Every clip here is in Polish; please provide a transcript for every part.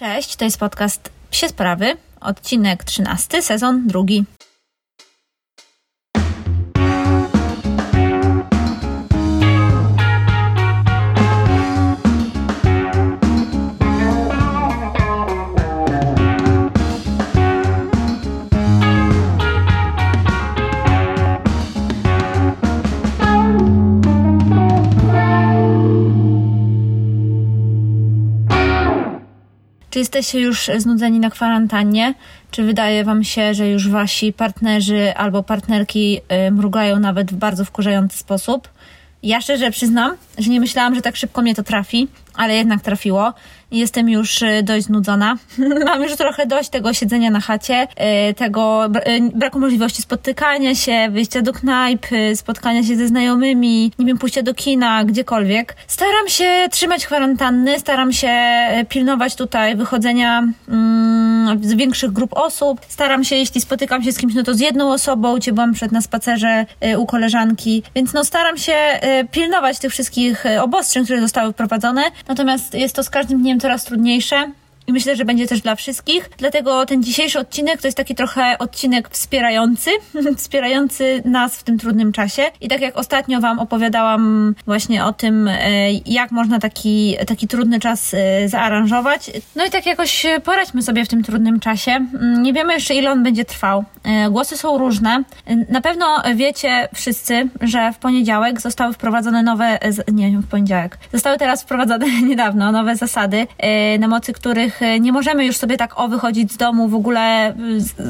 Cześć, to jest podcast Psie Sprawy, odcinek 13, sezon drugi. Czy jesteście już znudzeni na kwarantannie? Czy wydaje Wam się, że już Wasi partnerzy albo partnerki y, mrugają nawet w bardzo wkurzający sposób? Ja szczerze przyznam, że nie myślałam, że tak szybko mnie to trafi, ale jednak trafiło. Jestem już y, dość znudzona. Mam już trochę dość tego siedzenia na chacie, y, tego braku możliwości spotykania się, wyjścia do knajp, spotkania się ze znajomymi, nie wiem, pójścia do kina, gdziekolwiek. Staram się trzymać kwarantanny, staram się pilnować tutaj wychodzenia mm, z większych grup osób. Staram się, jeśli spotykam się z kimś, no to z jedną osobą, gdzie byłam przed na spacerze u koleżanki, więc no staram się pilnować tych wszystkich obostrzeń, które zostały wprowadzone. Natomiast jest to z każdym dniem coraz trudniejsze. I myślę, że będzie też dla wszystkich. Dlatego ten dzisiejszy odcinek to jest taki trochę odcinek wspierający, wspierający nas w tym trudnym czasie. I tak jak ostatnio Wam opowiadałam właśnie o tym, e, jak można taki, taki trudny czas e, zaaranżować. No i tak jakoś poradźmy sobie w tym trudnym czasie. Mm, nie wiemy jeszcze, ile on będzie trwał. E, głosy są różne. Na pewno wiecie wszyscy, że w poniedziałek zostały wprowadzone nowe, nie wiem, w poniedziałek, zostały teraz wprowadzone niedawno nowe zasady, na mocy których E, nie możemy już sobie tak o wychodzić z domu w ogóle e,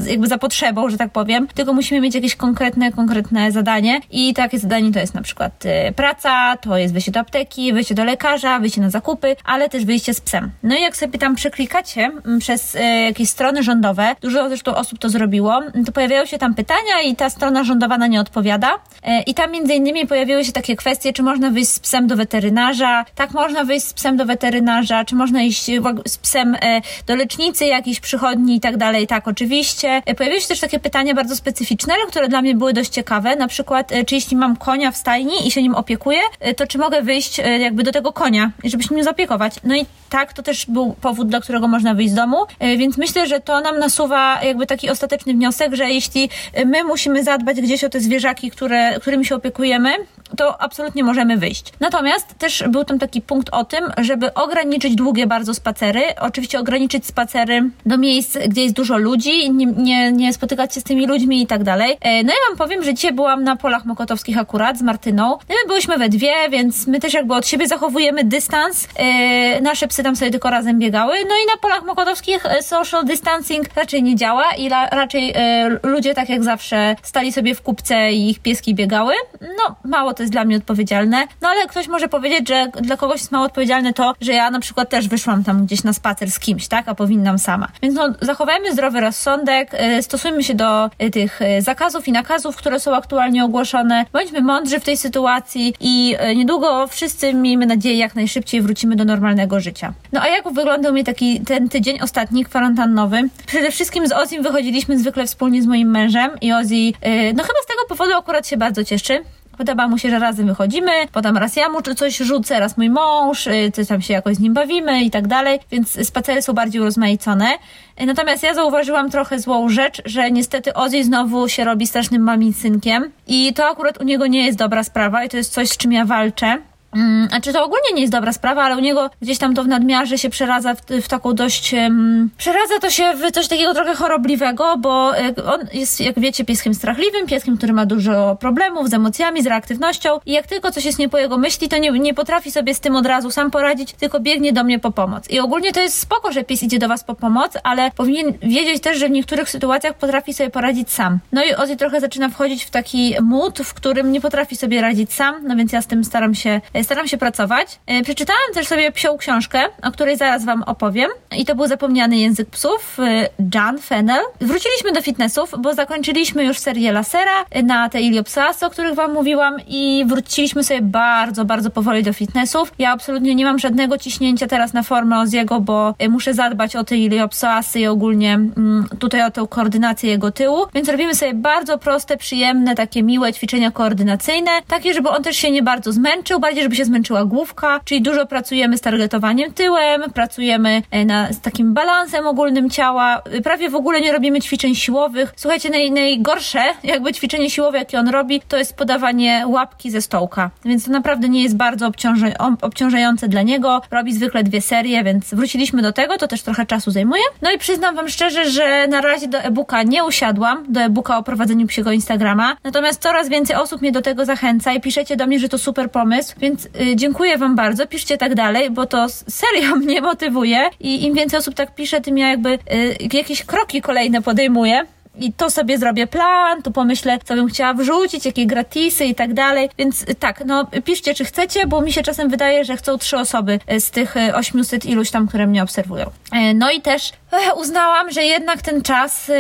jakby za potrzebą, że tak powiem, tylko musimy mieć jakieś konkretne, konkretne zadanie i takie zadanie to jest na przykład e, praca, to jest wyjście do apteki, wyjście do lekarza, wyjście na zakupy, ale też wyjście z psem. No i jak sobie tam przeklikacie przez jakieś strony rządowe, dużo zresztą osób to zrobiło, to pojawiają się tam pytania i ta strona rządowa na nie odpowiada. I tam między innymi pojawiły się takie kwestie, czy można wyjść z psem do weterynarza, tak można wyjść z psem do weterynarza, czy można iść z psem E, do lecznicy jakiejś przychodni i tak dalej, tak oczywiście. E, pojawiły się też takie pytania bardzo specyficzne, które dla mnie były dość ciekawe, na przykład e, czy jeśli mam konia w stajni i się nim opiekuję, to czy mogę wyjść jakby do tego konia, żeby się nim zaopiekować. No i tak, to też był powód, dla którego można wyjść z domu, więc myślę, że to nam nasuwa jakby taki ostateczny wniosek, że jeśli my musimy zadbać gdzieś o te zwierzaki, które, którymi się opiekujemy, to absolutnie możemy wyjść. Natomiast też był tam taki punkt o tym, żeby ograniczyć długie bardzo spacery, oczywiście ograniczyć spacery do miejsc, gdzie jest dużo ludzi, nie, nie, nie spotykać się z tymi ludźmi i tak dalej. E, no ja wam powiem, że dzisiaj byłam na polach mokotowskich akurat z Martyną. No my byłyśmy we dwie, więc my też jakby od siebie zachowujemy dystans. E, nasze psy tam sobie tylko razem biegały. No i na polach mokotowskich e, social distancing raczej nie działa i raczej ludzie tak jak zawsze stali sobie w kupce i ich pieski biegały. No mało to jest dla mnie odpowiedzialne. No ale ktoś może powiedzieć, że dla kogoś jest mało odpowiedzialne to, że ja na przykład też wyszłam tam gdzieś na spacer z kimś, tak, a powinnam sama. Więc no, zachowajmy zdrowy rozsądek, y, stosujmy się do y, tych y, zakazów i nakazów, które są aktualnie ogłoszone. Bądźmy mądrzy w tej sytuacji i niedługo wszyscy, miejmy nadzieję, jak najszybciej wrócimy do normalnego życia. No a jak wyglądał mi taki ten tydzień ostatni, kwarantannowy? Przede wszystkim z Ozim wychodziliśmy zwykle wspólnie z moim mężem i Ozzy, no chyba z tego powodu akurat się bardzo cieszy. Podoba mu się, że razem wychodzimy, potem raz ja mu coś rzucę, raz mój mąż, y, coś tam się jakoś z nim bawimy i tak dalej, więc spacery są bardziej urozmaicone. Y, natomiast ja zauważyłam trochę złą rzecz, że niestety Ozzy znowu się robi strasznym mamicynkiem i to akurat u niego nie jest dobra sprawa i to jest coś, z czym ja walczę. Mm, znaczy to ogólnie nie jest dobra sprawa, ale u niego gdzieś tam to w nadmiarze się przeradza w, w taką dość... Um, przeradza to się w coś takiego trochę chorobliwego, bo e, on jest, jak wiecie, pieskiem strachliwym, pieskiem, który ma dużo problemów z emocjami, z reaktywnością i jak tylko coś jest nie po jego myśli, to nie, nie potrafi sobie z tym od razu sam poradzić, tylko biegnie do mnie po pomoc. I ogólnie to jest spoko, że pies idzie do was po pomoc, ale powinien wiedzieć też, że w niektórych sytuacjach potrafi sobie poradzić sam. No i Ozzy trochę zaczyna wchodzić w taki mód, w którym nie potrafi sobie radzić sam, no więc ja z tym staram się staram się pracować. E, przeczytałam też sobie psią książkę, o której zaraz Wam opowiem. I to był Zapomniany Język Psów, e, John Fennel. Wróciliśmy do fitnessów, bo zakończyliśmy już serię Lasera e, na te Iliopsoasy, o których Wam mówiłam i wróciliśmy sobie bardzo, bardzo powoli do fitnessów. Ja absolutnie nie mam żadnego ciśnięcia teraz na formę Oziego, bo muszę zadbać o te Iliopsoasy i ogólnie mm, tutaj o tę koordynację jego tyłu, więc robimy sobie bardzo proste, przyjemne, takie miłe ćwiczenia koordynacyjne, takie, żeby on też się nie bardzo zmęczył, bardziej, żeby żeby się zmęczyła główka, czyli dużo pracujemy z targetowaniem tyłem, pracujemy e, na, z takim balansem ogólnym ciała, prawie w ogóle nie robimy ćwiczeń siłowych. Słuchajcie, naj, najgorsze jakby ćwiczenie siłowe, jakie on robi, to jest podawanie łapki ze stołka, więc to naprawdę nie jest bardzo obciąża, obciążające dla niego. Robi zwykle dwie serie, więc wróciliśmy do tego, to też trochę czasu zajmuje. No i przyznam wam szczerze, że na razie do e-booka nie usiadłam, do e-booka o prowadzeniu psiego Instagrama, natomiast coraz więcej osób mnie do tego zachęca i piszecie do mnie, że to super pomysł, więc y, dziękuję wam bardzo, piszcie tak dalej, bo to serio mnie motywuje i im więcej osób tak pisze, tym ja jakby y, jakieś kroki kolejne podejmuję i to sobie zrobię plan, tu pomyślę, co bym chciała wrzucić, jakie gratisy i tak dalej. Więc y, tak, no piszcie, czy chcecie, bo mi się czasem wydaje, że chcą trzy osoby y, z tych 800 y, iluś tam, które mnie obserwują. E, no i też uznałam, że jednak ten czas,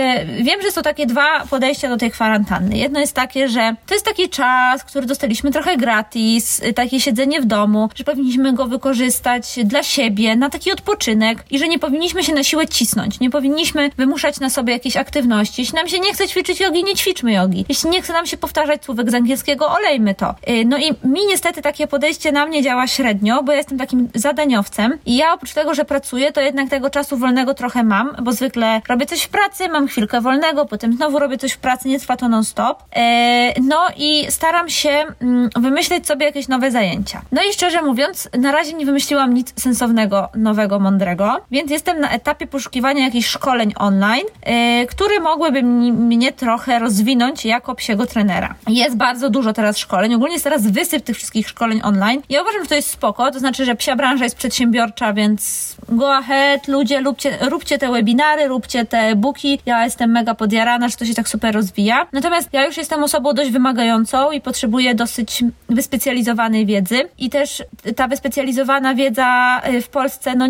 wiem, że są takie dwa podejścia do tej kwarantanny. Jedno jest takie, że to jest taki czas, który dostaliśmy trochę gratis, takie siedzenie w domu, że powinniśmy go wykorzystać dla siebie, na taki odpoczynek i że nie powinniśmy się na siłę cisnąć, nie powinniśmy wymuszać na sobie jakiejś aktywności, jeśli nam się nie chce ćwiczyć jogi, nie ćwiczmy jogi. Jeśli nie chce nam się powtarzać słówek z angielskiego, olejmy to. Y, no i mi niestety takie podejście na mnie działa średnio, bo ja jestem takim zadaniowcem i ja oprócz tego, że pracuję, to jednak tego czasu wolnego trochę mam, bo zwykle robię coś w pracy, mam chwilkę wolnego, potem znowu robię coś w pracy, nie trwa to non-stop. Y, no i staram się mm, wymyśleć sobie jakieś nowe zajęcia. No i szczerze mówiąc, na razie nie wymyśliłam nic sensownego, nowego, mądrego, więc jestem na etapie poszukiwania jakichś szkoleń online, y, które mogłyby mnie trochę rozwinąć jako psiego trenera. Jest bardzo dużo teraz szkoleń, ogólnie jest teraz wysyp tych wszystkich szkoleń online. Ja uważam, że to jest spoko, to znaczy, że psia branża jest przedsiębiorcza, więc go ahead, ludzie, róbcie, róbcie te webinary, róbcie te booki. Ja jestem mega podjarana, że to się tak super rozwija. Natomiast ja już jestem osobą dość wymagającą i potrzebuję dosyć wyspecjalizowanej wiedzy i też ta wyspecjalizowana wiedza y, w Polsce, no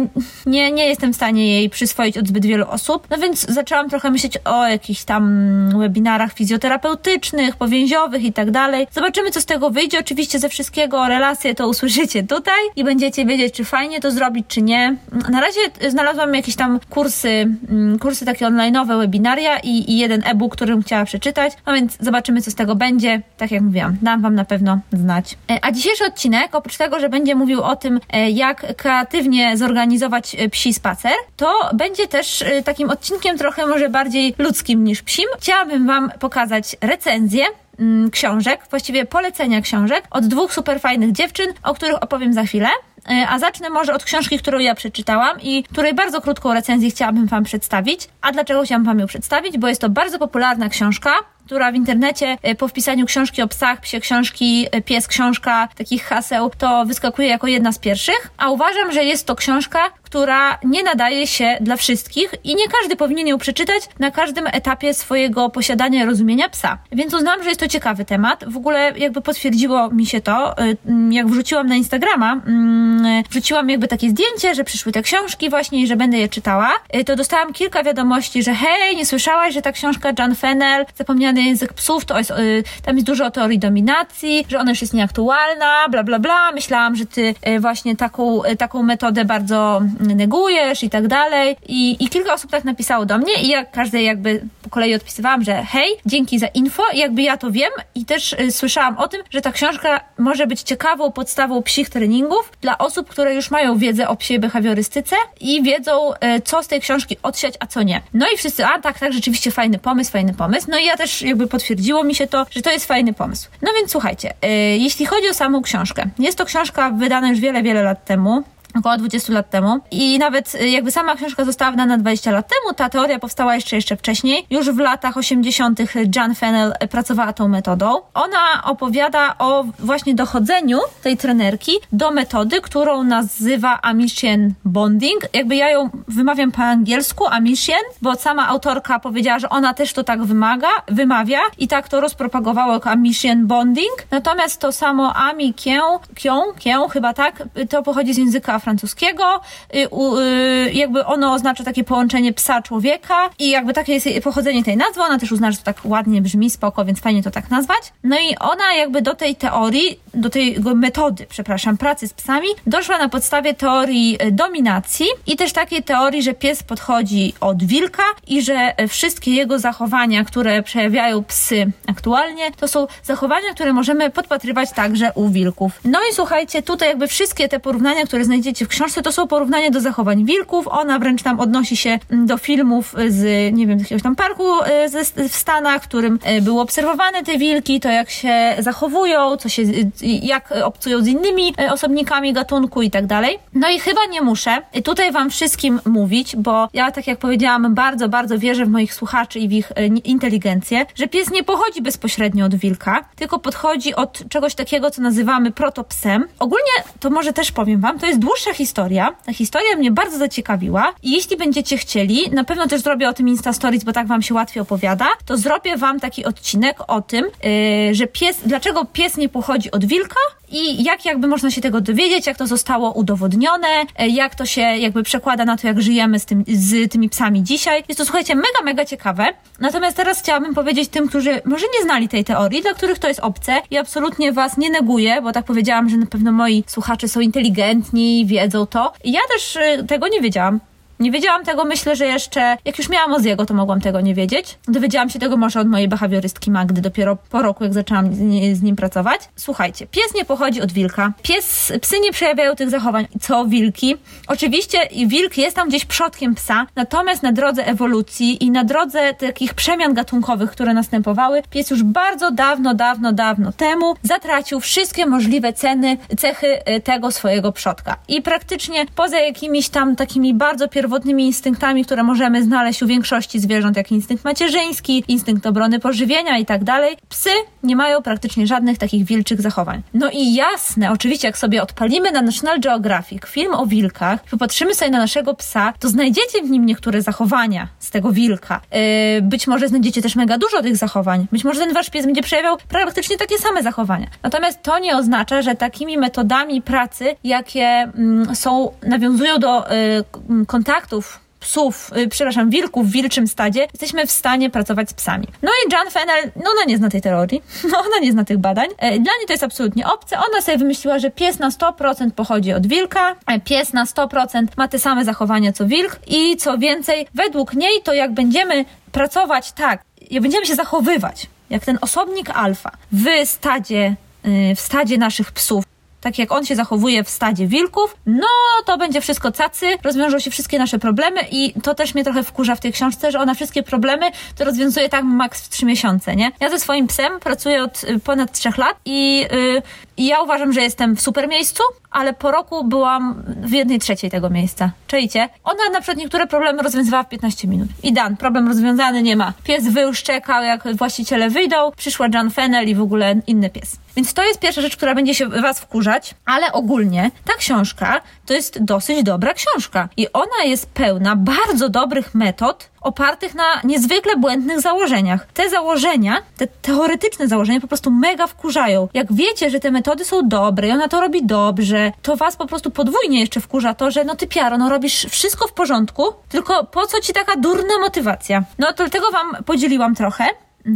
nie, nie jestem w stanie jej przyswoić od zbyt wielu osób. No więc zaczęłam trochę myśleć o jakichś jakichś tam webinarach fizjoterapeutycznych, powięziowych i tak dalej. Zobaczymy, co z tego wyjdzie. Oczywiście ze wszystkiego relacje to usłyszycie tutaj i będziecie wiedzieć, czy fajnie to zrobić, czy nie. Na razie znalazłam jakieś tam kursy, mm, kursy takie online'owe, webinaria i, i jeden e-book, którym chciała przeczytać. No więc zobaczymy, co z tego będzie. Tak jak mówiłam, dam Wam na pewno znać. E, a dzisiejszy odcinek, oprócz tego, że będzie mówił o tym, e, jak kreatywnie zorganizować e, psi spacer, to będzie też takim odcinkiem trochę może bardziej ludzkim niż psim, chciałabym Wam pokazać recenzję mm, książek, właściwie polecenia książek od dwóch super fajnych dziewczyn, o których opowiem za chwilę. E, a zacznę może od książki, którą ja przeczytałam i której bardzo krótką recenzję chciałabym Wam przedstawić. A dlaczego chciałam Wam ją przedstawić? Bo jest to bardzo popularna książka, która w internecie e, po wpisaniu książki o psach, psie książki, e, pies książka, takich haseł, to wyskakuje jako jedna z pierwszych. A uważam, że jest to książka, która nie nadaje się dla wszystkich i nie każdy powinien ją przeczytać na każdym etapie swojego posiadania i rozumienia psa. Więc uznałam, że jest to ciekawy temat. W ogóle jakby potwierdziło mi się to, mm, jak wrzuciłam na Instagrama, wrzuciłam jakby takie zdjęcie, że przyszły te książki właśnie i że będę je czytała, to dostałam kilka wiadomości, że hej, nie słyszałaś, że ta książka John Fennel, Zapomniany język psów, to jest, y, tam jest dużo o teorii dominacji, że ona już jest nieaktualna, bla bla bla. Myślałam, że ty właśnie taką, taką metodę bardzo negujesz i tak dalej. I, I kilka osób tak napisało do mnie i ja każdej jakby po kolei odpisywałam, że hej, dzięki za info i jakby ja to wiem i też y, słyszałam o tym, że ta książka może być ciekawą podstawą psich treningów dla osób, które już mają wiedzę o psiej behawiorystyce i wiedzą, y, co z tej książki odsiać, a co nie. No i wszyscy, a tak, tak, rzeczywiście fajny pomysł, fajny pomysł. No i ja też jakby potwierdziło mi się to, że to jest fajny pomysł. No więc słuchajcie, y, jeśli chodzi o samą książkę, jest to książka wydana już wiele, wiele lat temu około 20 lat temu. I nawet y, jakby sama książka została wydana 20 lat temu, ta teoria powstała jeszcze jeszcze wcześniej. Już w latach 80. Jan Fennell pracowała tą metodą. Ona opowiada o właśnie dochodzeniu tej trenerki do metody, którą nazywa Amishian Bonding. Jakby ja ją wymawiam po angielsku, Amishian, bo sama autorka powiedziała, że ona też to tak wymaga, wymawia i tak to rozpropagowało jako Amishian Bonding. Natomiast to samo Ami Kię, Kią, Kię chyba tak, to pochodzi z języka francuskiego. Y, y, jakby ono oznacza takie połączenie psa człowieka i jakby takie jest pochodzenie tej nazwy. Ona też uzna, że to tak ładnie brzmi, spoko, więc fajnie to tak nazwać. No i ona jakby do tej teorii do tej metody, przepraszam, pracy z psami, doszła na podstawie teorii e, dominacji i też takiej teorii, że pies podchodzi od wilka i że e, wszystkie jego zachowania, które przejawiają psy aktualnie, to są zachowania, które możemy podpatrywać także u wilków. No i słuchajcie, tutaj jakby wszystkie te porównania, które znajdziecie w książce, to są porównania do zachowań wilków. Ona wręcz tam odnosi się mm, do filmów z, nie wiem, jakiegoś tam parku e, w Stanach, w którym były obserwowane te wilki, to jak się zachowują, co się, jak obcują z innymi osobnikami gatunku i tak dalej. No i chyba nie muszę tutaj wam wszystkim mówić, bo ja, tak jak powiedziałam, bardzo, bardzo wierzę w moich słuchaczy i w ich e, inteligencję, że pies nie pochodzi bezpośrednio od wilka, tylko podchodzi od czegoś takiego, co nazywamy protopsem. Ogólnie, to może też powiem wam, to jest dłuższa historia. Ta historia mnie bardzo zaciekawiła i jeśli będziecie chcieli, na pewno też zrobię o tym Insta Stories, bo tak wam się łatwiej opowiada, to zrobię wam taki odcinek o tym, yy, że pies, dlaczego pies nie pochodzi od wilka i jak jakby można się tego dowiedzieć, jak to zostało udowodnione, e, jak to się jakby przekłada na to, jak żyjemy z, tym, z tymi psami dzisiaj. Jest to, słuchajcie, mega, mega ciekawe. Natomiast teraz chciałabym powiedzieć tym, którzy może nie znali tej teorii, dla których to jest obce i absolutnie was nie neguję, bo tak powiedziałam, że na pewno moi słuchacze są inteligentni, wiedzą to. Ja też e, tego nie wiedziałam. Nie wiedziałam tego, myślę, że jeszcze, jak już miałam Oziego, to mogłam tego nie wiedzieć. Dowiedziałam się tego może od mojej behawiorystki Magdy dopiero po roku, jak zaczęłam z nim pracować. Słuchajcie, pies nie pochodzi od wilka. Pies, psy nie przejawiają tych zachowań, co wilki. Oczywiście wilk jest tam gdzieś przodkiem psa, natomiast na drodze ewolucji i na drodze takich przemian gatunkowych, które następowały, pies już bardzo dawno, dawno, dawno temu zatracił wszystkie możliwe ceny, cechy y, tego swojego przodka. I praktycznie poza jakimiś tam takimi bardzo pierwotnymi pierwotnymi instynktami, które możemy znaleźć u większości zwierząt, jak instynkt macierzyński, instynkt obrony pożywienia i tak dalej, psy nie mają praktycznie żadnych takich wilczych zachowań. No i jasne, oczywiście, jak sobie odpalimy na National Geographic film o wilkach, popatrzymy sobie na naszego psa, to znajdziecie w nim niektóre zachowania z tego wilka. Yy, być może znajdziecie też mega dużo tych zachowań. Być może ten wasz pies będzie przejawiał praktycznie takie same zachowania. Natomiast to nie oznacza, że takimi metodami pracy, jakie mm, są, nawiązują do yy, kontaktu kontaktów psów, yy, przepraszam, wilków w wilczym stadzie, jesteśmy w stanie pracować z psami. No i Jan Fennel, no ona nie zna tej teorii, no ona nie zna tych badań. E, dla niej to jest absolutnie obce. Ona sobie wymyśliła, że pies na 100% pochodzi od wilka, e, pies na 100% ma te same zachowania co wilk i co więcej, według niej to jak będziemy pracować tak, jak będziemy się zachowywać, jak ten osobnik alfa w stadzie, y, w stadzie naszych psów, tak jak on się zachowuje w stadzie wilków, no to będzie wszystko cacy, rozwiążą się wszystkie nasze problemy i to też mnie trochę wkurza w tej książce, że ona wszystkie problemy to rozwiązuje tak maks w trzy miesiące, nie? Ja ze swoim psem pracuję od y, ponad trzech lat i, yy, i ja uważam, że jestem w super miejscu, ale po roku byłam w jednej trzeciej tego miejsca. Ona na przykład niektóre problemy rozwiązywała w 15 minut. I dan, problem rozwiązany nie ma. Pies wył, szczekał, jak właściciele wyjdą, przyszła Jan Fennel i w ogóle inny pies. Więc to jest pierwsza rzecz, która będzie się was wkurzać, ale ogólnie ta książka to jest dosyć dobra książka. I ona jest pełna bardzo dobrych metod, opartych na niezwykle błędnych założeniach. Te założenia, te teoretyczne założenia po prostu mega wkurzają. Jak wiecie, że te metody są dobre i ona to robi dobrze, to was po prostu podwójnie jeszcze wkurza to, że no ty piaro, no robisz wszystko w porządku, tylko po co ci taka durna motywacja? No to dlatego wam podzieliłam trochę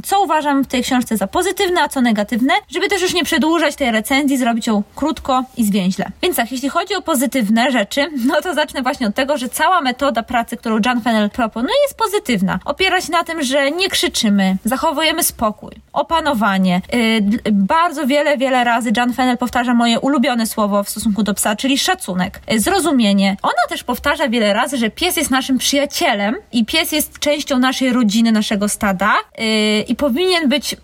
co uważam w tej książce za pozytywne, a co negatywne, żeby też już nie przedłużać tej recenzji, zrobić ją krótko i zwięźle. Więc tak, jeśli chodzi o pozytywne rzeczy, no to zacznę właśnie od tego, że cała metoda pracy, którą John Fennell proponuje, jest pozytywna. Opiera się na tym, że nie krzyczymy, zachowujemy spokój, opanowanie. Yy, bardzo wiele, wiele razy John Fennell powtarza moje ulubione słowo w stosunku do psa, czyli szacunek, yy, zrozumienie. Ona też powtarza wiele razy, że pies jest naszym przyjacielem i pies jest częścią naszej rodziny, naszego stada. Yy, i powinien być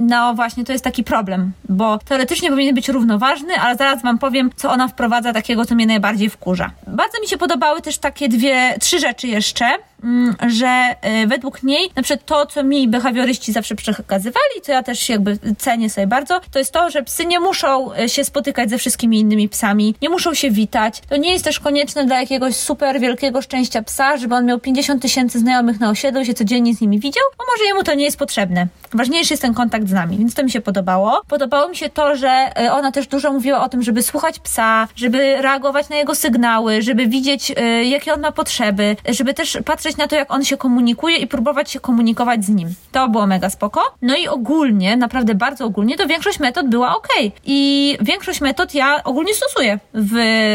no właśnie, to jest taki problem, bo teoretycznie powinien być równoważny, ale zaraz wam powiem, co ona wprowadza takiego, co mnie najbardziej wkurza. Bardzo mi się podobały też takie dwie, trzy rzeczy jeszcze, mm, że y, według niej, na przykład to, co mi behawioryści zawsze przekazywali, co ja też jakby cenię sobie bardzo, to jest to, że psy nie muszą y, się spotykać ze wszystkimi innymi psami, nie muszą się witać. To nie jest też konieczne dla jakiegoś super wielkiego szczęścia psa, żeby on miał 50 tysięcy znajomych na osiedlu i się codziennie z nimi widział, bo może jemu to nie jest potrzebne. Ważniejszy jest ten kontakt z nami, więc to mi się podobało. Podobało mi się to, że y, ona też dużo mówiła o tym, żeby słuchać psa, żeby reagować na jego sygnały, żeby widzieć, jakie on ma potrzeby, żeby też patrzeć na to, jak on się komunikuje i próbować się komunikować z nim. To było mega spoko. No i ogólnie, naprawdę bardzo ogólnie, to większość metod była ok. I większość metod ja ogólnie stosuję w,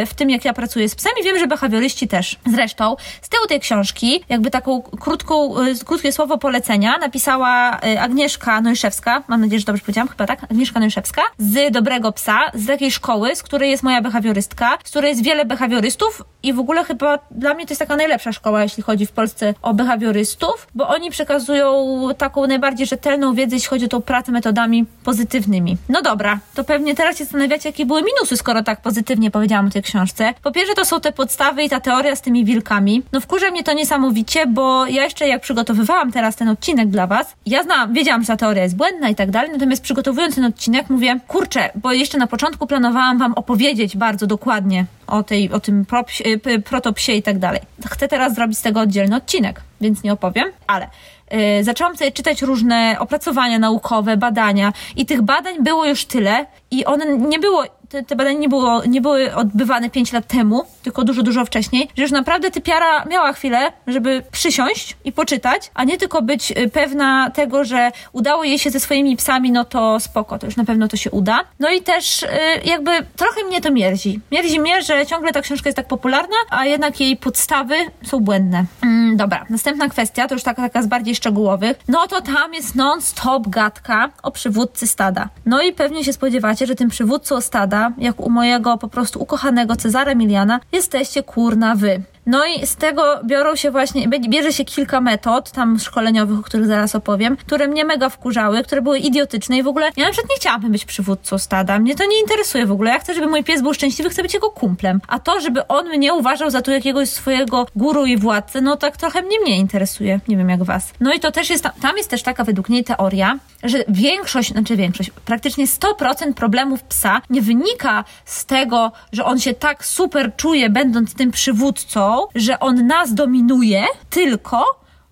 w tym, jak ja pracuję z psem i wiem, że behawioryści też. Zresztą z tyłu tej książki, jakby taką krótką, y, krótkie słowo polecenia napisała y, Agnieszka Nojszewska, mam nadzieję, że dobrze powiedziałam, chyba tak, Agnieszka Nojszewska, z Dobrego Psa, z takiej szkoły, z której jest moja behawiorystka, z której jest wiele behawiorystów i w ogóle chyba dla mnie to jest taka najlepsza szkoła, jeśli chodzi w Polsce o behawiorystów, bo oni przekazują taką najbardziej rzetelną wiedzę, jeśli chodzi o tą pracę metodami pozytywnymi. No dobra, to pewnie teraz się zastanawiacie, jakie były minusy, skoro tak pozytywnie powiedziałam o tej książce. Po pierwsze, to są te podstawy i ta teoria z tymi wilkami. No wkurza mnie to niesamowicie, bo ja jeszcze jak przygotowywałam teraz ten odcinek dla was, ja znam, wiedziałam, że ta teoria jest błędna i tak dalej, natomiast przygotowując ten odcinek mówię, kurczę, bo jeszcze na początku planowałam wam opowiedzieć bardzo dokładnie o, tej, o tym protopsie i tak dalej. Chcę teraz zrobić z tego oddzielny odcinek, więc nie opowiem, ale yy, zaczęłam sobie czytać różne opracowania naukowe, badania i tych badań było już tyle i one nie było te, te badania nie, było, nie były odbywane 5 lat temu, tylko dużo, dużo wcześniej, że już naprawdę typiara miała chwilę, żeby przysiąść i poczytać, a nie tylko być y, pewna tego, że udało jej się ze swoimi psami, no to spoko, to już na pewno to się uda. No i też y, jakby trochę mnie to mierzi. Mierzi mnie, że ciągle ta książka jest tak popularna, a jednak jej podstawy są błędne. Mm, dobra, następna kwestia, to już taka, taka z bardziej szczegółowych, no to tam jest non-stop gadka o przywódcy stada. No i pewnie się spodziewacie, że tym przywódcą stada jak u mojego po prostu ukochanego Cezara Miliana, jesteście kurna wy. No i z tego biorą się właśnie, bierze się kilka metod tam szkoleniowych, o których zaraz opowiem, które mnie mega wkurzały, które były idiotyczne i w ogóle ja na przykład nie chciałabym być przywódcą stada. Mnie to nie interesuje w ogóle. Ja chcę, żeby mój pies był szczęśliwy, chcę być jego kumplem. A to, żeby on mnie uważał za tu jakiegoś swojego guru i władcę, no tak trochę mnie mnie interesuje. Nie wiem jak was. No i to też jest, tam jest też taka według niej teoria, że większość, znaczy większość, praktycznie 100% problemów psa nie wynika z tego, że on się tak super czuje, będąc tym przywódcą, że on nas dominuje, tylko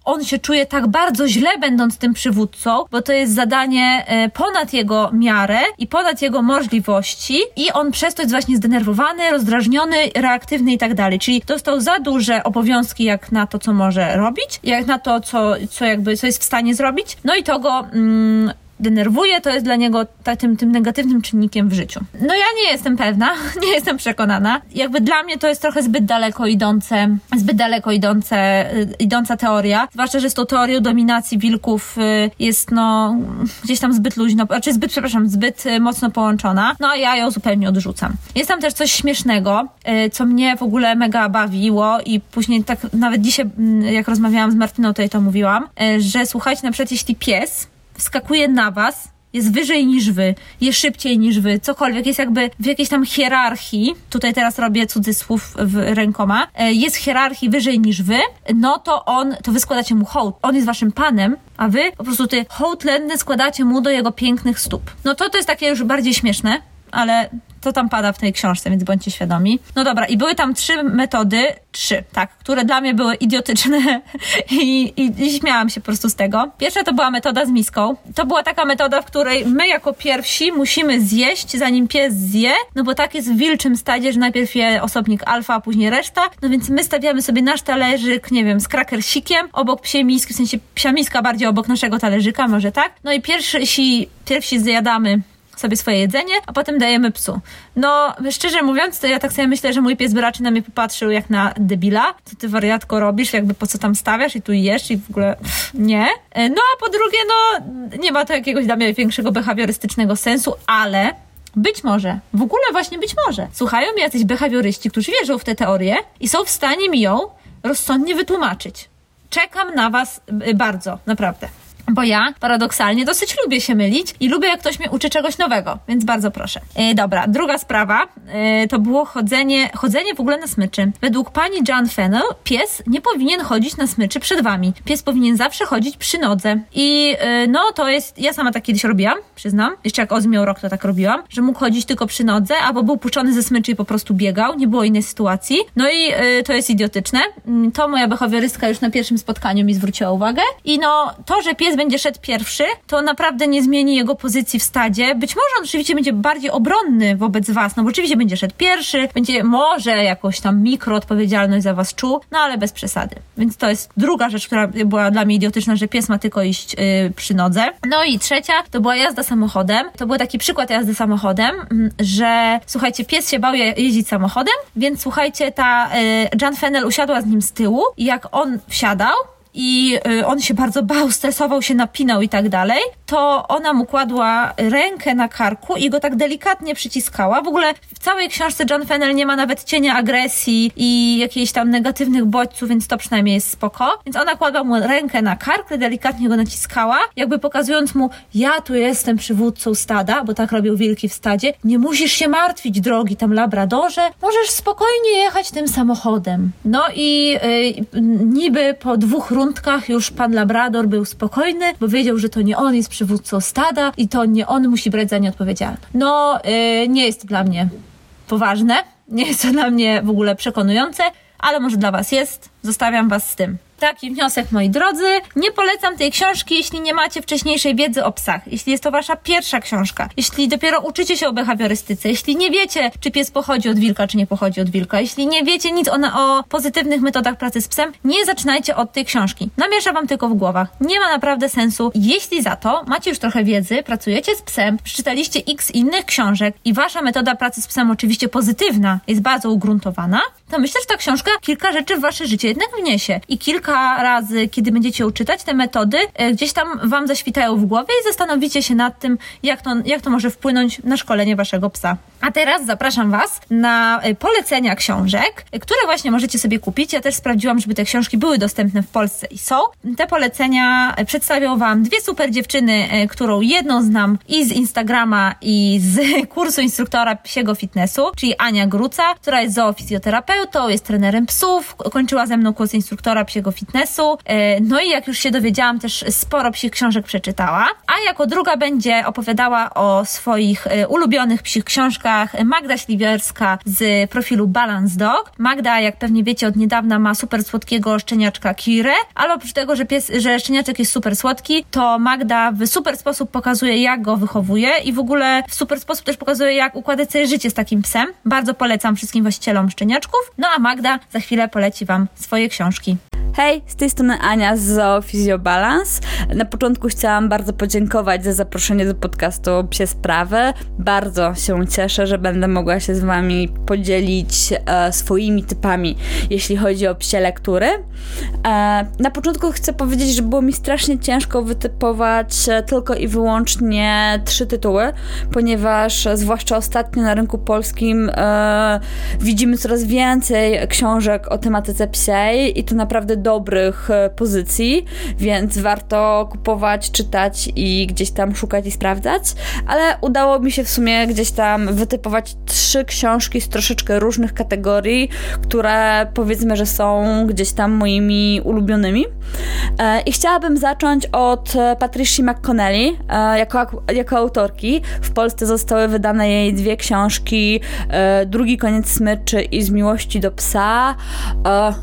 on się czuje tak bardzo źle, będąc tym przywódcą, bo to jest zadanie e, ponad jego miarę i ponad jego możliwości, i on przez to jest właśnie zdenerwowany, rozdrażniony, reaktywny i tak dalej. Czyli dostał za duże obowiązki, jak na to, co może robić, jak na to, co, co jakby, co jest w stanie zrobić. No i to go mm, denerwuje, to jest dla niego tym, tym negatywnym czynnikiem w życiu. No ja nie jestem pewna, nie jestem przekonana. Jakby dla mnie to jest trochę zbyt daleko idące, zbyt daleko idące, y, idąca teoria. Zwłaszcza, że z tą teorią dominacji wilków y, jest no gdzieś tam zbyt luźno, znaczy zbyt, przepraszam, zbyt y, mocno połączona. No a ja ją zupełnie odrzucam. Jest tam też coś śmiesznego, co mnie w ogóle mega bawiło i później tak nawet dzisiaj, mm, jak rozmawiałam z Martyną, jej to mówiłam, że słuchajcie, na przykład jeśli pies wskakuje na was, jest wyżej niż wy, jest szybciej niż wy, cokolwiek, jest jakby w jakiejś tam hierarchii, tutaj teraz robię cudzysłów w rękoma, e, jest hierarchii wyżej niż wy, no to on, to wy składacie mu hołd. On jest waszym panem, a wy po prostu ty hołd lenny składacie mu do jego pięknych stóp. No to to jest takie już bardziej śmieszne, ale to tam pada w tej książce, więc bądźcie świadomi. No dobra, i były tam trzy metody, trzy, tak, które dla mnie były idiotyczne i, i, i śmiałam się po prostu z tego. Pierwsza to była metoda z miską. To była taka metoda, w której my jako pierwsi musimy zjeść, zanim pies zje, no bo tak jest w wilczym stadzie, że najpierw je osobnik alfa, a później reszta, no więc my stawiamy sobie nasz talerzyk, nie wiem, z krakersikiem, obok psiej miski, w sensie psia miska bardziej obok naszego talerzyka, może tak? No i pierwsi, pierwsi zjadamy sobie swoje jedzenie, a potem dajemy psu. No, szczerze mówiąc, to ja tak sobie myślę, że mój pies by raczej na mnie popatrzył jak na debila. Co ty wariatko robisz, jakby po co tam stawiasz i tu jesz i w ogóle pff, nie. E, no, a po drugie, no, nie ma to jakiegoś dla mnie większego behawiorystycznego sensu, ale być może, w ogóle właśnie być może, słuchają mnie jacyś behawioryści, którzy wierzą w tę teorię i są w stanie mi ją rozsądnie wytłumaczyć. Czekam na Was y, bardzo, naprawdę. Bo ja paradoksalnie dosyć lubię się mylić i lubię, jak ktoś mnie uczy czegoś nowego, więc bardzo proszę. E, dobra, druga sprawa e, to było chodzenie, chodzenie w ogóle na smyczy. Według pani John Fennell pies nie powinien chodzić na smyczy przed wami. Pies powinien zawsze chodzić przy nodze. I e, no to jest, ja sama tak kiedyś robiłam, przyznam. Jeszcze jak Oz miał rok, to tak robiłam, że mógł chodzić tylko przy nodze, albo był puszczony ze smyczy i po prostu biegał, nie było innej sytuacji. No i to jest idiotyczne. Mm, to moja behawiorystka już na pierwszym spotkaniu mi zwróciła uwagę. I no to, że pies pies będzie szedł pierwszy, to naprawdę nie zmieni jego pozycji w stadzie. Być może on oczywiście będzie bardziej obronny wobec was, no bo oczywiście będzie szedł pierwszy, będzie może jakąś tam mikroodpowiedzialność za was czuł, no ale bez przesady. Więc to jest druga rzecz, która była dla mnie idiotyczna, że pies ma tylko iść yy, przy nodze. No i trzecia to była jazda samochodem. To był taki przykład jazdy samochodem, mm, że słuchajcie, pies się bał jeździć samochodem, więc słuchajcie, ta yy, Jan Fennel usiadła z nim z tyłu i jak on wsiadał, i y, on się bardzo bał, stresował się, napinał i tak dalej, to ona mu kładła rękę na karku i go tak delikatnie przyciskała. W ogóle w całej książce John Fennel nie ma nawet cienia agresji i jakichś tam negatywnych bodźców, więc to przynajmniej jest spoko. Więc ona kładła mu rękę na kark, delikatnie go naciskała, jakby pokazując mu, ja tu jestem przywódcą stada, bo tak robią wilki w stadzie, nie musisz się martwić, drogi tam labradorze, możesz spokojnie jechać tym samochodem. No i y, niby po dwóch rundach początkach już pan Labrador był spokojny, bo wiedział, że to nie on jest przywódcą stada i to nie on musi brać za nie odpowiedzialność. No, yy, nie jest to dla mnie poważne, nie jest to dla mnie w ogóle przekonujące, ale może dla was jest. Zostawiam was z tym. Taki wniosek, moi drodzy. Nie polecam tej książki, jeśli nie macie wcześniejszej wiedzy o psach. Jeśli jest to wasza pierwsza książka. Jeśli dopiero uczycie się o behawiorystyce. Jeśli nie wiecie, czy pies pochodzi od wilka, czy nie pochodzi od wilka. Jeśli nie wiecie nic o, o pozytywnych metodach pracy z psem, nie zaczynajcie od tej książki. Namiesza wam tylko w głowach. Nie ma naprawdę sensu. Jeśli za to macie już trochę wiedzy, pracujecie z psem, przeczytaliście x innych książek i wasza metoda pracy z psem oczywiście pozytywna, jest bardzo ugruntowana, to myślę, że ta książka kilka rzeczy w wasze życie jednak wniesie. I kilka razy, kiedy będziecie ją czytać, te metody e, gdzieś tam wam zaświtają w głowie i zastanowicie się nad tym, jak to, jak to może wpłynąć na szkolenie waszego psa. A teraz zapraszam Was na e, polecenia książek, e, które właśnie możecie sobie kupić. Ja też sprawdziłam, żeby te książki były dostępne w Polsce i są. Te polecenia przedstawią Wam dwie super dziewczyny, którą jedną znam i z Instagrama, i z kursu instruktora psiego fitnessu, czyli Ania Gruca, która jest zoofizjoterapeutą, jest trenerem psów, kończyła ze mną kurs instruktora psiego fitnessu. E, no i jak już się dowiedziałam, też sporo psich książek przeczytała. A jako druga będzie opowiadała o swoich ulubionych psich książkach, Magda Śliwierska z profilu Balance Dog. Magda, jak pewnie wiecie, od niedawna ma super słodkiego szczeniaczka Kirę, ale oprócz tego, że, pies, że szczeniaczek jest super słodki, to Magda w super sposób pokazuje, jak go wychowuje i w ogóle w super sposób też pokazuje, jak układać sobie życie z takim psem. Bardzo polecam wszystkim właścicielom szczeniaczków. No a Magda za chwilę poleci Wam swoje książki. Hej, z tej strony Ania z Zoo Physio Balance. Na początku chciałam bardzo podziękować za zaproszenie do podcastu Psie Sprawy. Bardzo się cieszę, że będę mogła się z Wami podzielić e, swoimi typami, jeśli chodzi o psie lektury. E, na początku chcę powiedzieć, że było mi strasznie ciężko wytypować e, tylko i wyłącznie trzy tytuły, ponieważ e, zwłaszcza ostatnio na rynku polskim e, widzimy coraz więcej książek o tematyce i to naprawdę dobrych e, pozycji, więc warto kupować, czytać i gdzieś tam szukać i sprawdzać, ale udało mi się w sumie gdzieś tam wytypować trzy książki z troszeczkę różnych kategorii, które powiedzmy, że są gdzieś tam moimi ulubionymi. E, I chciałabym zacząć od Patricia McConnelly e, jako, jako autorki. W Polsce zostały wydane jej dwie książki, Drugi koniec smyczy i Z miłości do psa.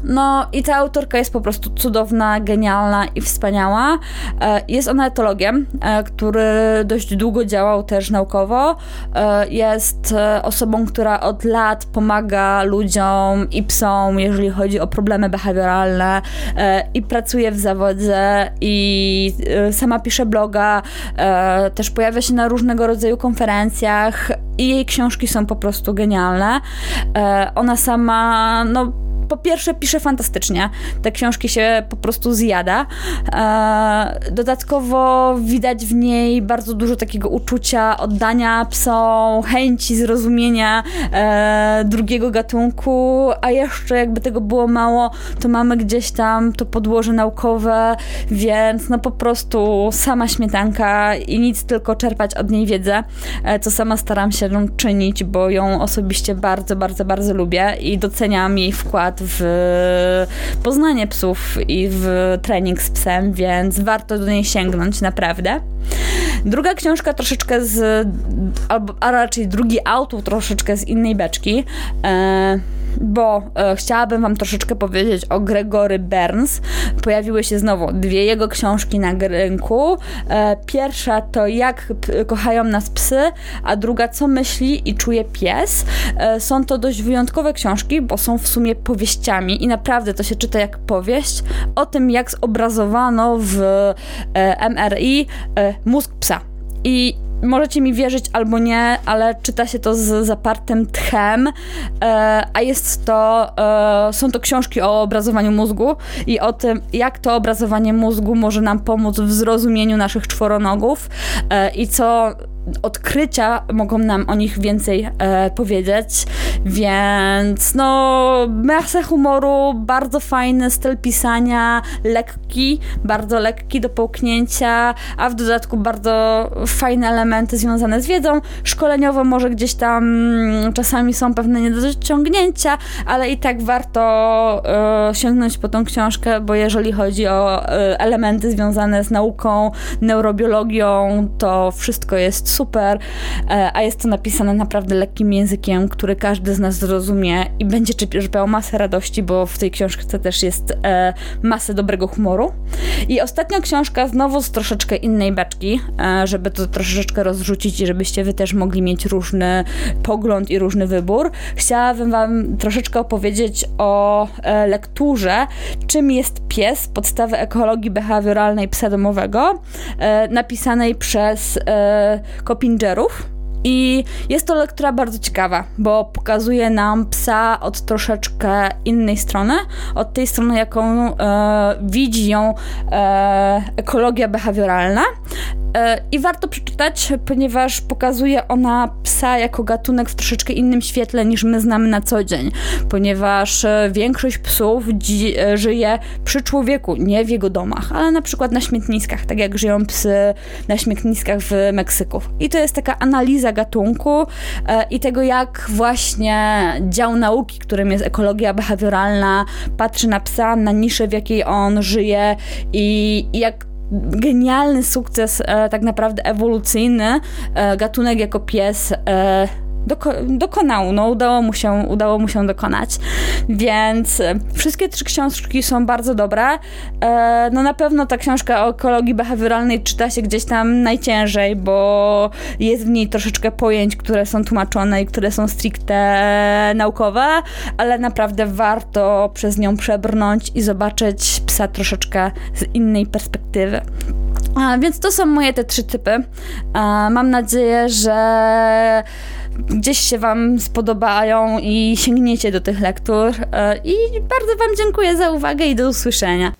No i ta autorka jest po prostu cudowna, genialna i wspaniała. E, jest ona etologiem, e, który dość długo działał też naukowo. E, jest osobą, która od lat pomaga ludziom i psom, jeżeli chodzi o problemy behawioralne i pracuje w zawodzie i sama pisze bloga, też pojawia się na różnego rodzaju konferencjach i jej książki są po prostu genialne. Ona sama, no po pierwsze pisze fantastycznie. Te książki się po prostu zjada. E, dodatkowo widać w niej bardzo dużo takiego uczucia oddania psom, chęci zrozumienia e, drugiego gatunku, a jeszcze jakby tego było mało, to mamy gdzieś tam to podłoże naukowe, więc no po prostu sama śmietanka i nic tylko czerpać od niej wiedzę, e, co sama staram się czynić, bo ją osobiście bardzo, bardzo, bardzo lubię i doceniam jej wkład w poznanie psów i w trening z psem, więc warto do niej sięgnąć, naprawdę. Druga książka troszeczkę z, a raczej drugi autor troszeczkę z innej beczki. E, bo e, chciałabym Wam troszeczkę powiedzieć o Gregory Burns. Pojawiły się znowu dwie jego książki na rynku. E, pierwsza to Jak kochają nas psy, a druga Co myśli i czuje pies. E, są to dość wyjątkowe książki, bo są w sumie powieściami i naprawdę to się czyta jak powieść o tym, jak zobrazowano w e, MRI e, mózg psa. I możecie mi wierzyć albo nie, ale czyta się to z zapartym tchem, e, a jest to, e, są to książki o obrazowaniu mózgu i o tym, jak to obrazowanie mózgu może nam pomóc w zrozumieniu naszych czworonogów e, i co odkrycia mogą nam o nich więcej e, powiedzieć, więc no masę humoru, bardzo fajny styl pisania, lekki, bardzo lekki do połknięcia, a w dodatku bardzo fajne elementy związane z wiedzą. Szkoleniowo może gdzieś tam mm, czasami są pewne niedociągnięcia, ale i tak warto e, sięgnąć po tą książkę, bo jeżeli chodzi o e, elementy związane z nauką, neurobiologią, to wszystko jest super, e, a jest to napisane naprawdę lekkim językiem, który każdy z nas zrozumie i będzie czerpał masę radości, bo w tej książce też jest e, masę dobrego humoru. I ostatnia książka znowu z troszeczkę innej beczki, e, żeby to troszeczkę rozrzucić i żebyście wy też mogli mieć różny pogląd i różny wybór. Chciałabym wam troszeczkę opowiedzieć o lekturze Czym jest pies? Podstawy ekologii behawioralnej psa domowego, napisanej przez Kopingerów. I jest to lektura bardzo ciekawa, bo pokazuje nam psa od troszeczkę innej strony, od tej strony, jaką e, widzi ją e, ekologia behawioralna. E, I warto przeczytać, ponieważ pokazuje ona psa jako gatunek w troszeczkę innym świetle niż my znamy na co dzień, ponieważ e, większość psów e, żyje przy człowieku, nie w jego domach, ale na przykład na śmietniskach, tak jak żyją psy na śmietniskach w Meksyku. I to jest taka analiza gatunku i tego, jak właśnie dział nauki, którym jest ekologia behawioralna, patrzy na psa, na niszę, w jakiej on żyje i jak genialny sukces, e, tak naprawdę ewolucyjny, e, gatunek jako pies e, doko dokonał, no udało mu, się, udało mu się dokonać. Więc e, wszystkie trzy książki są bardzo dobre. E, no na pewno ta książka o ekologii behawioralnej czyta się gdzieś tam najciężej, bo jest w niej troszeczkę pojęć, które są tłumaczone i które są stricte naukowe, ale naprawdę warto przez nią przebrnąć i zobaczyć psa troszeczkę z innej perspektywy. A, więc to są moje te trzy typy. A, mam nadzieję, że gdzieś się Wam spodobają i sięgniecie do tych lektur. E, I bardzo Wam dziękuję za uwagę i do usłyszenia.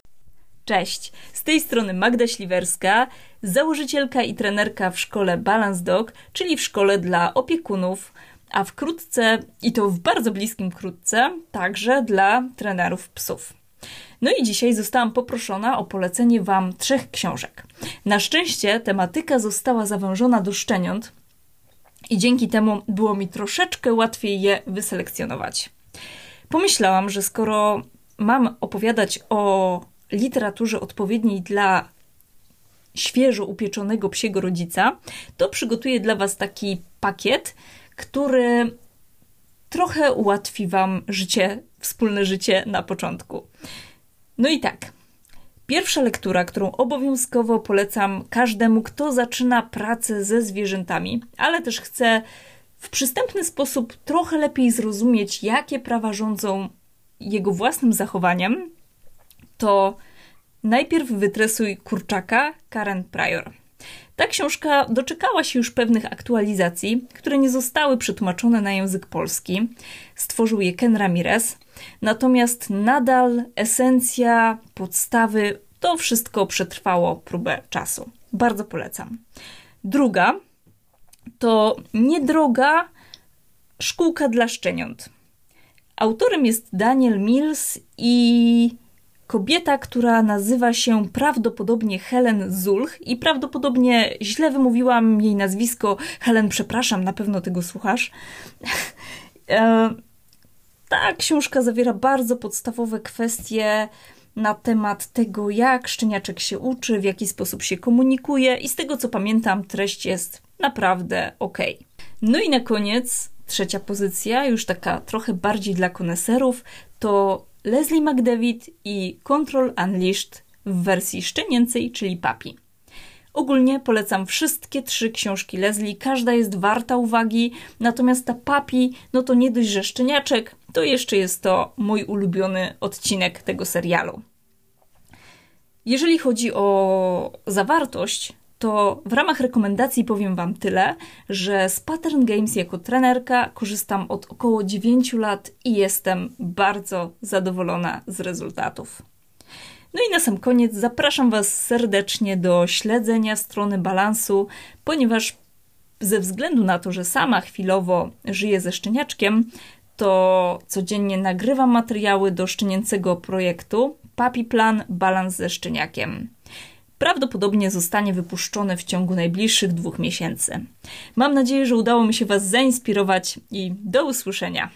Cześć, z tej strony Magda Śliwerska, założycielka i trenerka w szkole Balance Dog, czyli w szkole dla opiekunów, a wkrótce, i to w bardzo bliskim wkrótce, także dla trenerów psów. No i dzisiaj zostałam poproszona o polecenie Wam trzech książek. Na szczęście tematyka została zawężona do szczeniąt, i dzięki temu było mi troszeczkę łatwiej je wyselekcjonować. Pomyślałam, że skoro mam opowiadać o literaturze odpowiedniej dla świeżo upieczonego psiego rodzica, to przygotuję dla Was taki pakiet, który trochę ułatwi Wam życie, wspólne życie na początku. No i tak. Pierwsza lektura, którą obowiązkowo polecam każdemu, kto zaczyna pracę ze zwierzętami, ale też chce w przystępny sposób trochę lepiej zrozumieć, jakie prawa rządzą jego własnym zachowaniem, to najpierw wytresuj kurczaka Karen Pryor. Ta książka doczekała się już pewnych aktualizacji, które nie zostały przetłumaczone na język polski. Stworzył je Ken Ramirez. Natomiast nadal esencja, podstawy, to wszystko przetrwało próbę czasu. Bardzo polecam. Druga to niedroga szkółka dla szczeniąt. Autorem jest Daniel Mills i kobieta, która nazywa się prawdopodobnie Helen Zulch i prawdopodobnie źle wymówiłam jej nazwisko. Helen, przepraszam, na pewno tego słuchasz. E, ta książka zawiera bardzo podstawowe kwestie na temat tego, jak szczeniaczek się uczy, w jaki sposób się komunikuje, i z tego co pamiętam, treść jest naprawdę ok. No i na koniec trzecia pozycja, już taka trochę bardziej dla koneserów, to Leslie McDavid i Control Unleashed w wersji szczenięcej, czyli papi. Ogólnie polecam wszystkie trzy książki Leslie, każda jest warta uwagi, natomiast ta papi, no to nie dość, że szczeniaczek, to jeszcze jest to mój ulubiony odcinek tego serialu. Jeżeli chodzi o zawartość, to w ramach rekomendacji powiem Wam tyle, że z Pattern Games jako trenerka korzystam od około 9 lat i jestem bardzo zadowolona z rezultatów. No i na sam koniec zapraszam Was serdecznie do śledzenia strony balansu, ponieważ ze względu na to, że sama chwilowo żyję ze szczeniaczkiem, to codziennie nagrywam materiały do szczenięcego projektu Papi Plan Balans ze szczeniakiem. Prawdopodobnie zostanie wypuszczone w ciągu najbliższych dwóch miesięcy. Mam nadzieję, że udało mi się Was zainspirować i do usłyszenia.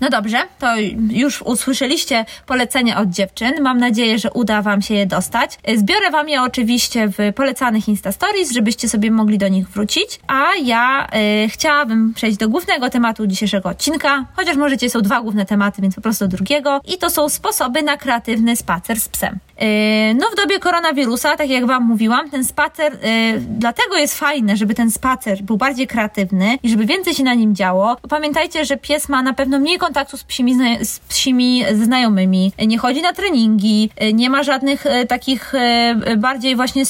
No dobrze, to już usłyszeliście polecenia od dziewczyn. Mam nadzieję, że uda Wam się je dostać. Zbiorę Wam je oczywiście w polecanych Insta Stories, żebyście sobie mogli do nich wrócić. A ja y, chciałabym przejść do głównego tematu dzisiejszego odcinka, chociaż możecie są dwa główne tematy, więc po prostu do drugiego. I to są sposoby na kreatywny spacer z psem. Y, no w dobie koronawirusa, tak jak Wam mówiłam, ten spacer, y, dlatego jest fajne, żeby ten spacer był bardziej kreatywny i żeby więcej się na nim działo. Pamiętajcie, że pies ma na pewno mniej kontaktu z psimi, z psimi znajomymi, nie chodzi na treningi, nie ma żadnych e, takich e, bardziej właśnie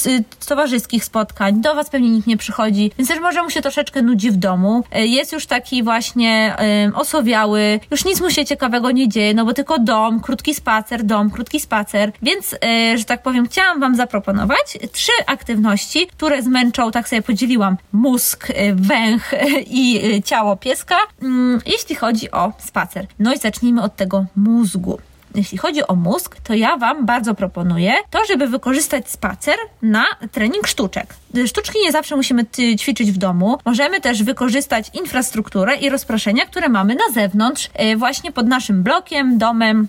towarzyskich spotkań, do was pewnie nikt nie przychodzi, więc też może mu się troszeczkę nudzi w domu. E, jest już taki właśnie osowiały, już nic mu się ciekawego nie dzieje, no bo tylko dom, krótki spacer, dom, krótki spacer, więc, że tak powiem, chciałam wam zaproponować trzy aktywności, które zmęczą, tak sobie podzieliłam, mózg, węch i ciało pieska, mm, jeśli chodzi o spacer. No i zacznijmy od tego mózgu. Jeśli chodzi o mózg, to ja Wam bardzo proponuję to, żeby wykorzystać spacer na trening sztuczek. Sztuczki nie zawsze musimy ćwiczyć w domu. Możemy też wykorzystać infrastrukturę i rozproszenia, które mamy na zewnątrz, właśnie pod naszym blokiem, domem,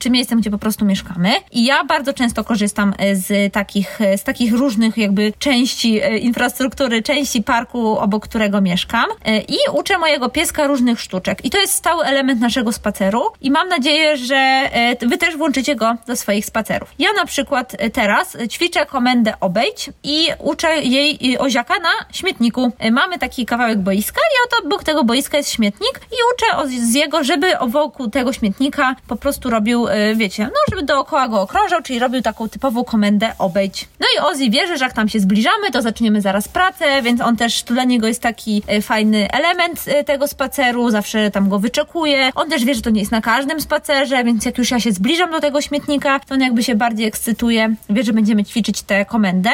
czy miejscem, gdzie po prostu mieszkamy. I ja bardzo często korzystam e, z takich, e, z takich różnych jakby części infrastruktury, części parku, obok którego mieszkam i uczę mojego pieska różnych sztuczek. I to jest stały element naszego spaceru i mam nadzieję, że wy też włączycie go do swoich spacerów. Ja na przykład teraz ćwiczę komendę obejdź i uczę jej oziaka na śmietniku. Mamy taki kawałek boiska i oto obok tego boiska jest śmietnik i uczę z jego, żeby wokół tego śmietnika po prostu prostu robił, y, wiecie, no żeby dookoła go okrążał, czyli robił taką typową komendę obejdź. No i Ozzy wierzy, że jak tam się zbliżamy, to zaczniemy zaraz pracę, więc on też, tu dla niego jest taki y, fajny element y, tego spaceru, zawsze tam go wyczekuje. On też wie, że to nie jest na każdym spacerze, więc jak już ja się zbliżam do tego śmietnika, to on jakby się bardziej ekscytuje, wie, że będziemy ćwiczyć tę komendę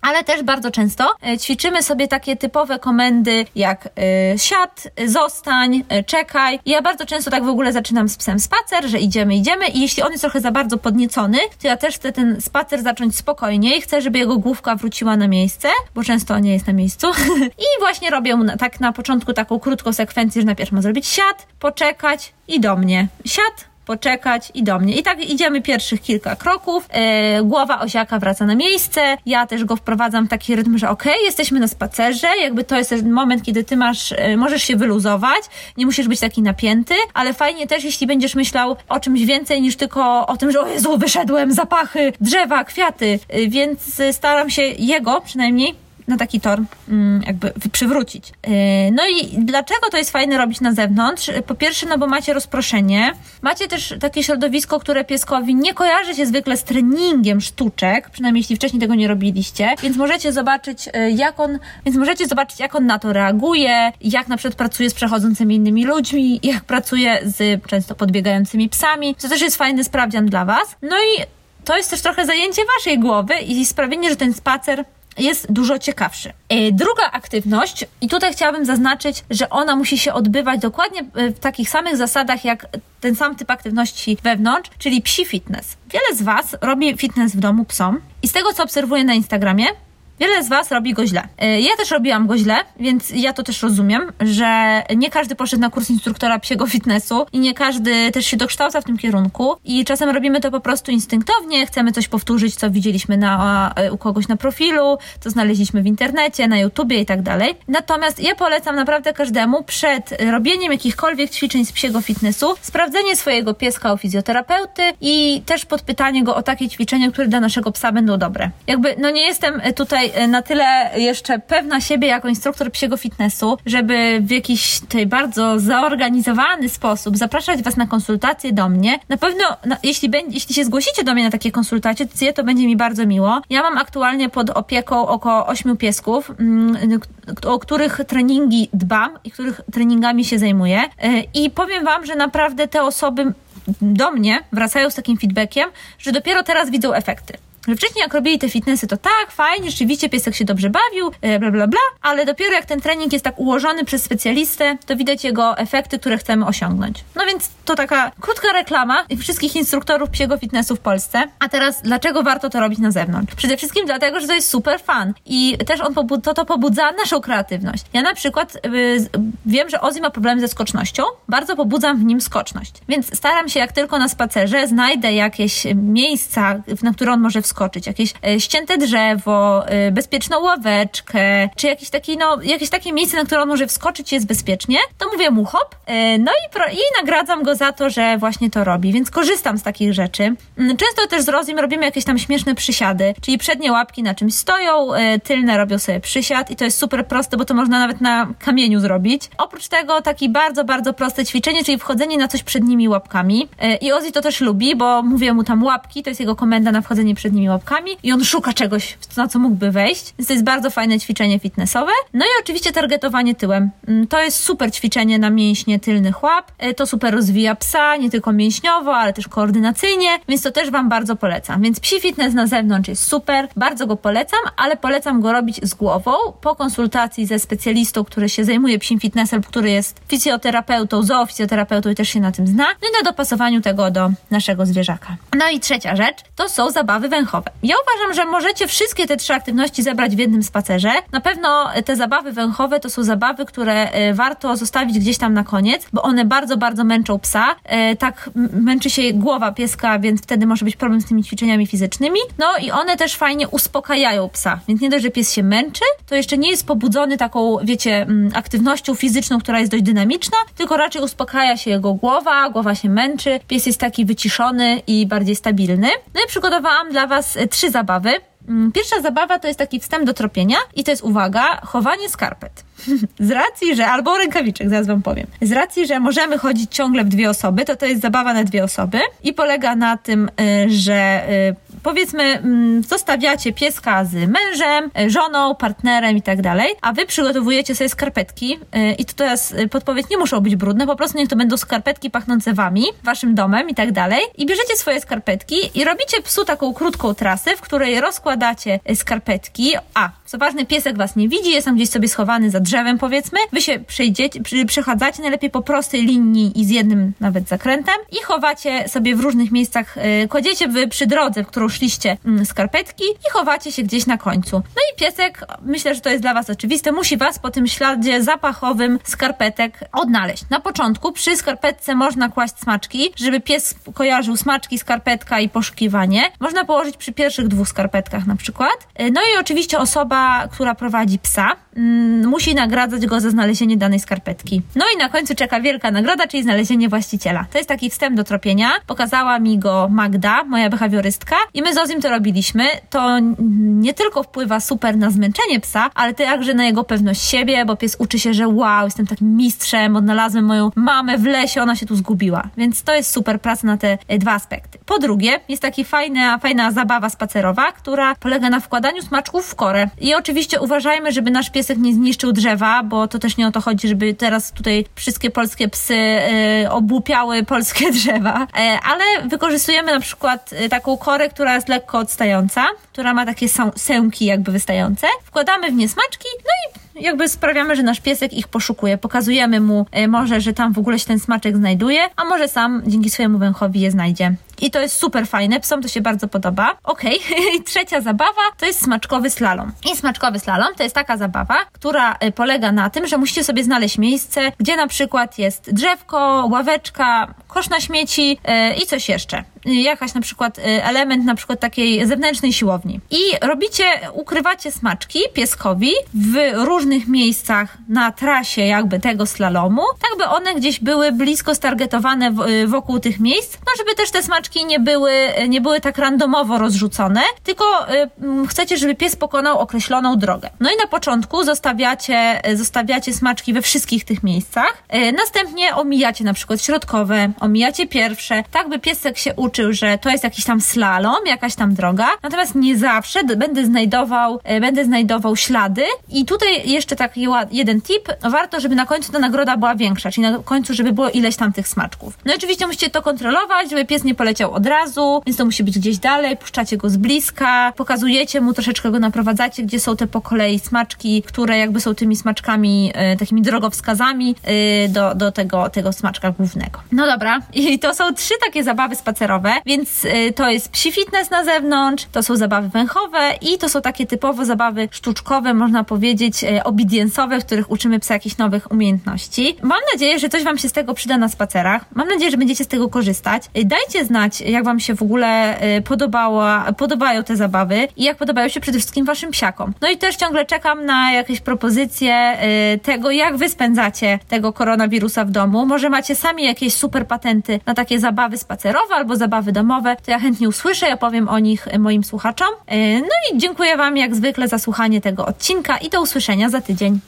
ale też bardzo często e, ćwiczymy sobie takie typowe komendy jak y, siad, zostań, y, czekaj. Ja bardzo często tak w ogóle zaczynam z psem spacer, że idziemy, idziemy i jeśli on jest trochę za bardzo podniecony, to ja też chcę ten spacer zacząć spokojniej, chcę, żeby jego główka wróciła na miejsce, bo często on nie jest na miejscu. I właśnie robię tak na początku taką krótką sekwencję, że najpierw ma zrobić siad, poczekać i do mnie. Siad, poczekać i do mnie. I tak idziemy pierwszych kilka kroków, e, głowa osiaka wraca na miejsce, ja też go wprowadzam w taki rytm, że okej, okay, jesteśmy na spacerze, jakby to jest ten moment, kiedy ty masz, e, możesz się wyluzować, nie musisz być taki napięty, ale fajnie też, jeśli będziesz myślał o czymś więcej niż tylko o tym, że o Jezu, wyszedłem, zapachy, drzewa, kwiaty, e, więc staram się jego przynajmniej na taki tor mm, jakby przywrócić. Yy, no i dlaczego to jest fajne robić na zewnątrz? Po pierwsze, no bo macie rozproszenie. Macie też takie środowisko, które pieskowi nie kojarzy się zwykle z treningiem sztuczek, przynajmniej jeśli wcześniej tego nie robiliście, więc możecie zobaczyć, yy, jak on, więc możecie zobaczyć, jak on na to reaguje, jak na przykład pracuje z przechodzącymi innymi ludźmi, jak pracuje z często podbiegającymi psami. To też jest fajny sprawdzian dla Was. No i to jest też trochę zajęcie waszej głowy i sprawienie, że ten spacer jest dużo ciekawszy. E, druga aktywność, i tutaj chciałabym zaznaczyć, że ona musi się odbywać dokładnie e, w takich samych zasadach jak ten sam typ aktywności wewnątrz, czyli psi fitness. Wiele z Was robi fitness w domu psom i z tego co obserwuję na Instagramie, Wiele z Was robi go źle. E, ja też robiłam go źle, więc ja to też rozumiem, że nie każdy poszedł na kurs instruktora psiego fitnessu i nie każdy też się dokształca w tym kierunku i czasem robimy to po prostu instynktownie, chcemy coś powtórzyć, co widzieliśmy na, e, u kogoś na profilu, co znaleźliśmy w internecie, na YouTubie i tak dalej. Natomiast ja polecam naprawdę każdemu przed robieniem jakichkolwiek ćwiczeń z psiego fitnessu sprawdzenie swojego pieska u fizjoterapeuty i też podpytanie go o takie ćwiczenia, które dla naszego psa będą dobre. Jakby, no nie jestem tutaj e, na tyle jeszcze pewna siebie jako instruktor psiego fitnessu, żeby w jakiś tutaj bardzo zorganizowany sposób zapraszać Was na konsultacje do mnie. Na pewno, no, jeśli, jeśli się zgłosicie do mnie na takie konsultacje, to będzie mi bardzo miło. Ja mam aktualnie pod opieką około ośmiu piesków, mm, o których treningi dbam i których treningami się zajmuję. E, I powiem Wam, że naprawdę te osoby do mnie wracają z takim feedbackiem, że dopiero teraz widzą efekty wcześniej jak robili te fitnessy, to tak, fajnie, rzeczywiście piesek się dobrze bawił, e, bla, bla, bla, ale dopiero jak ten trening jest tak ułożony przez specjalistę, to widać jego efekty, które chcemy osiągnąć. No więc to taka krótka reklama wszystkich instruktorów psiego fitnessu w Polsce. A teraz, dlaczego warto to robić na zewnątrz? Przede wszystkim dlatego, że to jest super fun i też on to, to pobudza naszą kreatywność. Ja na przykład yy, wiem, że Ozzy ma problemy ze skocznością, bardzo pobudzam w nim skoczność, więc staram się jak tylko na spacerze znajdę jakieś miejsca, na które on może wskoczyć, Jakieś e, ścięte drzewo, e, bezpieczną ławeczkę, czy jakieś, taki, no, jakieś takie miejsce, na które on może wskoczyć jest bezpiecznie, to mówię mu hop, e, no i, pro, i nagradzam go za to, że właśnie to robi, więc korzystam z takich rzeczy. Mm, często też z Rozim robimy jakieś tam śmieszne przysiady, czyli przednie łapki na czymś stoją, tylne robią sobie przysiad i to jest super proste, bo to można nawet na kamieniu zrobić. Oprócz tego taki bardzo, bardzo proste ćwiczenie, czyli wchodzenie na coś przednimi łapkami. I Ozzy to też lubi, bo mówię mu tam łapki, to jest jego komenda na wchodzenie przednimi łapkami i on szuka czegoś, na co mógłby wejść. Więc to jest bardzo fajne ćwiczenie fitnessowe. No i oczywiście targetowanie tyłem. Mm, to jest super ćwiczenie na mięśnie tylnych łap. E, to super rozwija psa, nie tylko mięśniowo, ale też koordynacyjnie, więc to też Wam bardzo polecam. Więc psi fitness na zewnątrz jest super, bardzo go polecam, ale polecam go robić z głową, po konsultacji ze specjalistą, który się zajmuje psim fitnessem, który jest fizjoterapeutą, zoofizjoterapeutą i też się na tym zna, no i na dopasowaniu tego do naszego zwierzaka. No i trzecia rzecz, to są zabawy węchowe. Ja uważam, że możecie wszystkie te trzy aktywności zebrać w jednym spacerze. Na pewno te zabawy węchowe to są zabawy, które e, warto zostawić gdzieś tam na koniec, bo one bardzo, bardzo męczą psa. E, tak męczy się głowa pieska, więc wtedy może być problem z tymi ćwiczeniami fizycznymi. No i one też fajnie uspokajają psa. Więc nie dość, że pies się męczy, to jeszcze nie jest pobudzony taką, wiecie, aktywnością fizyczną, która jest dość dynamiczna, tylko raczej uspokaja się jego głowa, głowa się męczy, pies jest taki wyciszony i bardziej stabilny. No i przygotowałam dla Was Was e, trzy zabawy. Mm, pierwsza zabawa to jest taki wstęp do tropienia i to jest, uwaga, chowanie skarpet. Z racji, że, albo rękawiczek, zaraz wam powiem. Z racji, że możemy chodzić ciągle w dwie osoby, to to jest zabawa na dwie osoby i polega na tym, y, że y, powiedzmy, mm, zostawiacie pieska z mężem, y, żoną, partnerem i tak dalej, a wy przygotowujecie sobie skarpetki i to teraz podpowiedź nie muszą być brudne, po prostu niech to będą skarpetki pachnące wami, waszym domem i tak dalej. I bierzecie swoje skarpetki i robicie psu taką krótką trasę, w której rozkładacie skarpetki. A, co ważne, piesek was nie widzi, jest tam gdzieś sobie schowany za drzewem powiedzmy, wy się przejdziecie, przechadzacie najlepiej po prostej linii i z jednym nawet zakrętem i chowacie sobie w różnych miejscach, kładziecie wy przy drodze, w którą szliście yy, skarpetki i chowacie się gdzieś na końcu. No i piesek, myślę, że to jest dla was oczywiste, musi was po tym śladzie zapachowym skarpetek odnaleźć. Na początku przy skarpetce można kłaść smaczki, żeby pies kojarzył smaczki, skarpetka i poszukiwanie. Można położyć przy pierwszych dwóch skarpetkach na przykład. Yy, no i oczywiście osoba, która prowadzi psa, mm, musi nagradzać go za znalezienie danej skarpetki. No i na końcu czeka wielka nagroda, czyli znalezienie właściciela. To jest taki wstęp do tropienia. Pokazała mi go Magda, moja behawiorystka i my z Ozim to robiliśmy. To nie tylko wpływa super na zmęczenie psa, ale także na jego pewność siebie, bo pies uczy się, że wow, jestem takim mistrzem, odnalazłem moją mamę w lesie, ona się tu zgubiła. Więc to jest super praca na te dwa aspekty. Po drugie, jest taka fajna, fajna zabawa spacerowa, która polega na wkładaniu smaczków w korę. I oczywiście uważajmy, żeby nasz piesek nie zniszczył drzewa, bo to też nie o to chodzi, żeby teraz tutaj wszystkie polskie psy y, obłupiały polskie drzewa, y, ale wykorzystujemy na przykład taką korę, która jest lekko odstająca, która ma takie sęki jakby wystające. Wkładamy w nie smaczki, no i jakby sprawiamy, że nasz piesek ich poszukuje. Pokazujemy mu może, że tam w ogóle się ten smaczek znajduje, a może sam dzięki swojemu węchowi je znajdzie I to jest super fajne, psom to się bardzo podoba. Okej, okay. trzecia zabawa to jest smaczkowy slalom. I smaczkowy slalom to jest taka zabawa, która y, polega na tym, że musicie sobie znaleźć miejsce, gdzie na przykład jest drzewko, ławeczka, kosz na śmieci yy, i coś jeszcze jakaś na przykład y, element na przykład takiej zewnętrznej siłowni. I robicie, ukrywacie smaczki pieskowi w różnych miejscach na trasie jakby tego slalomu, tak by one gdzieś były blisko stargetowane y, wokół tych miejsc, no żeby też te smaczki nie były, nie były tak randomowo rozrzucone, tylko y, chcecie, żeby pies pokonał określoną drogę. No i na początku zostawiacie, zostawiacie smaczki we wszystkich tych miejscach, następnie omijacie na przykład środkowe, omijacie pierwsze, tak by piesek się uczył że to jest jakiś tam slalom, jakaś tam droga, natomiast nie zawsze będę znajdował, e, będę znajdował ślady. I tutaj jeszcze taki jeden tip, warto, żeby na końcu ta nagroda była większa, czyli na końcu, żeby było ileś tam tych smaczków. No i oczywiście musicie to kontrolować, żeby pies nie poleciał od razu, więc to musi być gdzieś dalej, puszczacie go z bliska, pokazujecie mu, troszeczkę go naprowadzacie, gdzie są te po kolei smaczki, które jakby są tymi smaczkami, e, takimi drogowskazami e, do, do tego, tego smaczka głównego. No dobra, i to są trzy takie zabawy spacerowe, więc y, to jest psi fitness na zewnątrz, to są zabawy węchowe i to są takie typowo zabawy sztuczkowe, można powiedzieć, y, obediensowe, w których uczymy psa jakichś nowych umiejętności. Mam nadzieję, że coś Wam się z tego przyda na spacerach. Mam nadzieję, że będziecie z tego korzystać. Y, dajcie znać, jak Wam się w ogóle podobała, podobają te zabawy i jak podobają się przede wszystkim Waszym psiakom. No i też ciągle czekam na jakieś propozycje tego, jak Wy spędzacie tego koronawirusa w domu. Może macie sami jakieś super patenty na takie zabawy spacerowe albo zabawy zabawy domowe, to ja chętnie usłyszę, ja powiem o nich moim słuchaczom. E, no i dziękuję Wam jak zwykle za słuchanie tego odcinka i do usłyszenia za tydzień.